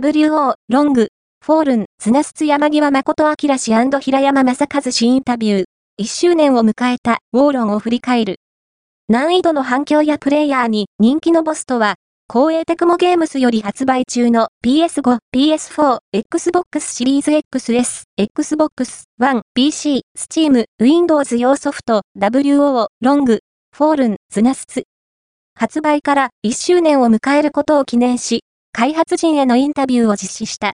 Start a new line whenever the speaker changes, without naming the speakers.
WO、ロング、フォールン、ズナスツ山際誠明氏平山正和氏インタビュー。1周年を迎えたウォーロンを振り返る。難易度の反響やプレイヤーに人気のボスとは、コーエーテクモゲームスより発売中の PS5、PS4、Xbox シリーズ XS、Xbox One、PC、Steam、Windows 用ソフト、 Wo Long: Fallen Dynasty。発売から1周年を迎えることを記念し、開発陣へのインタビューを実施した。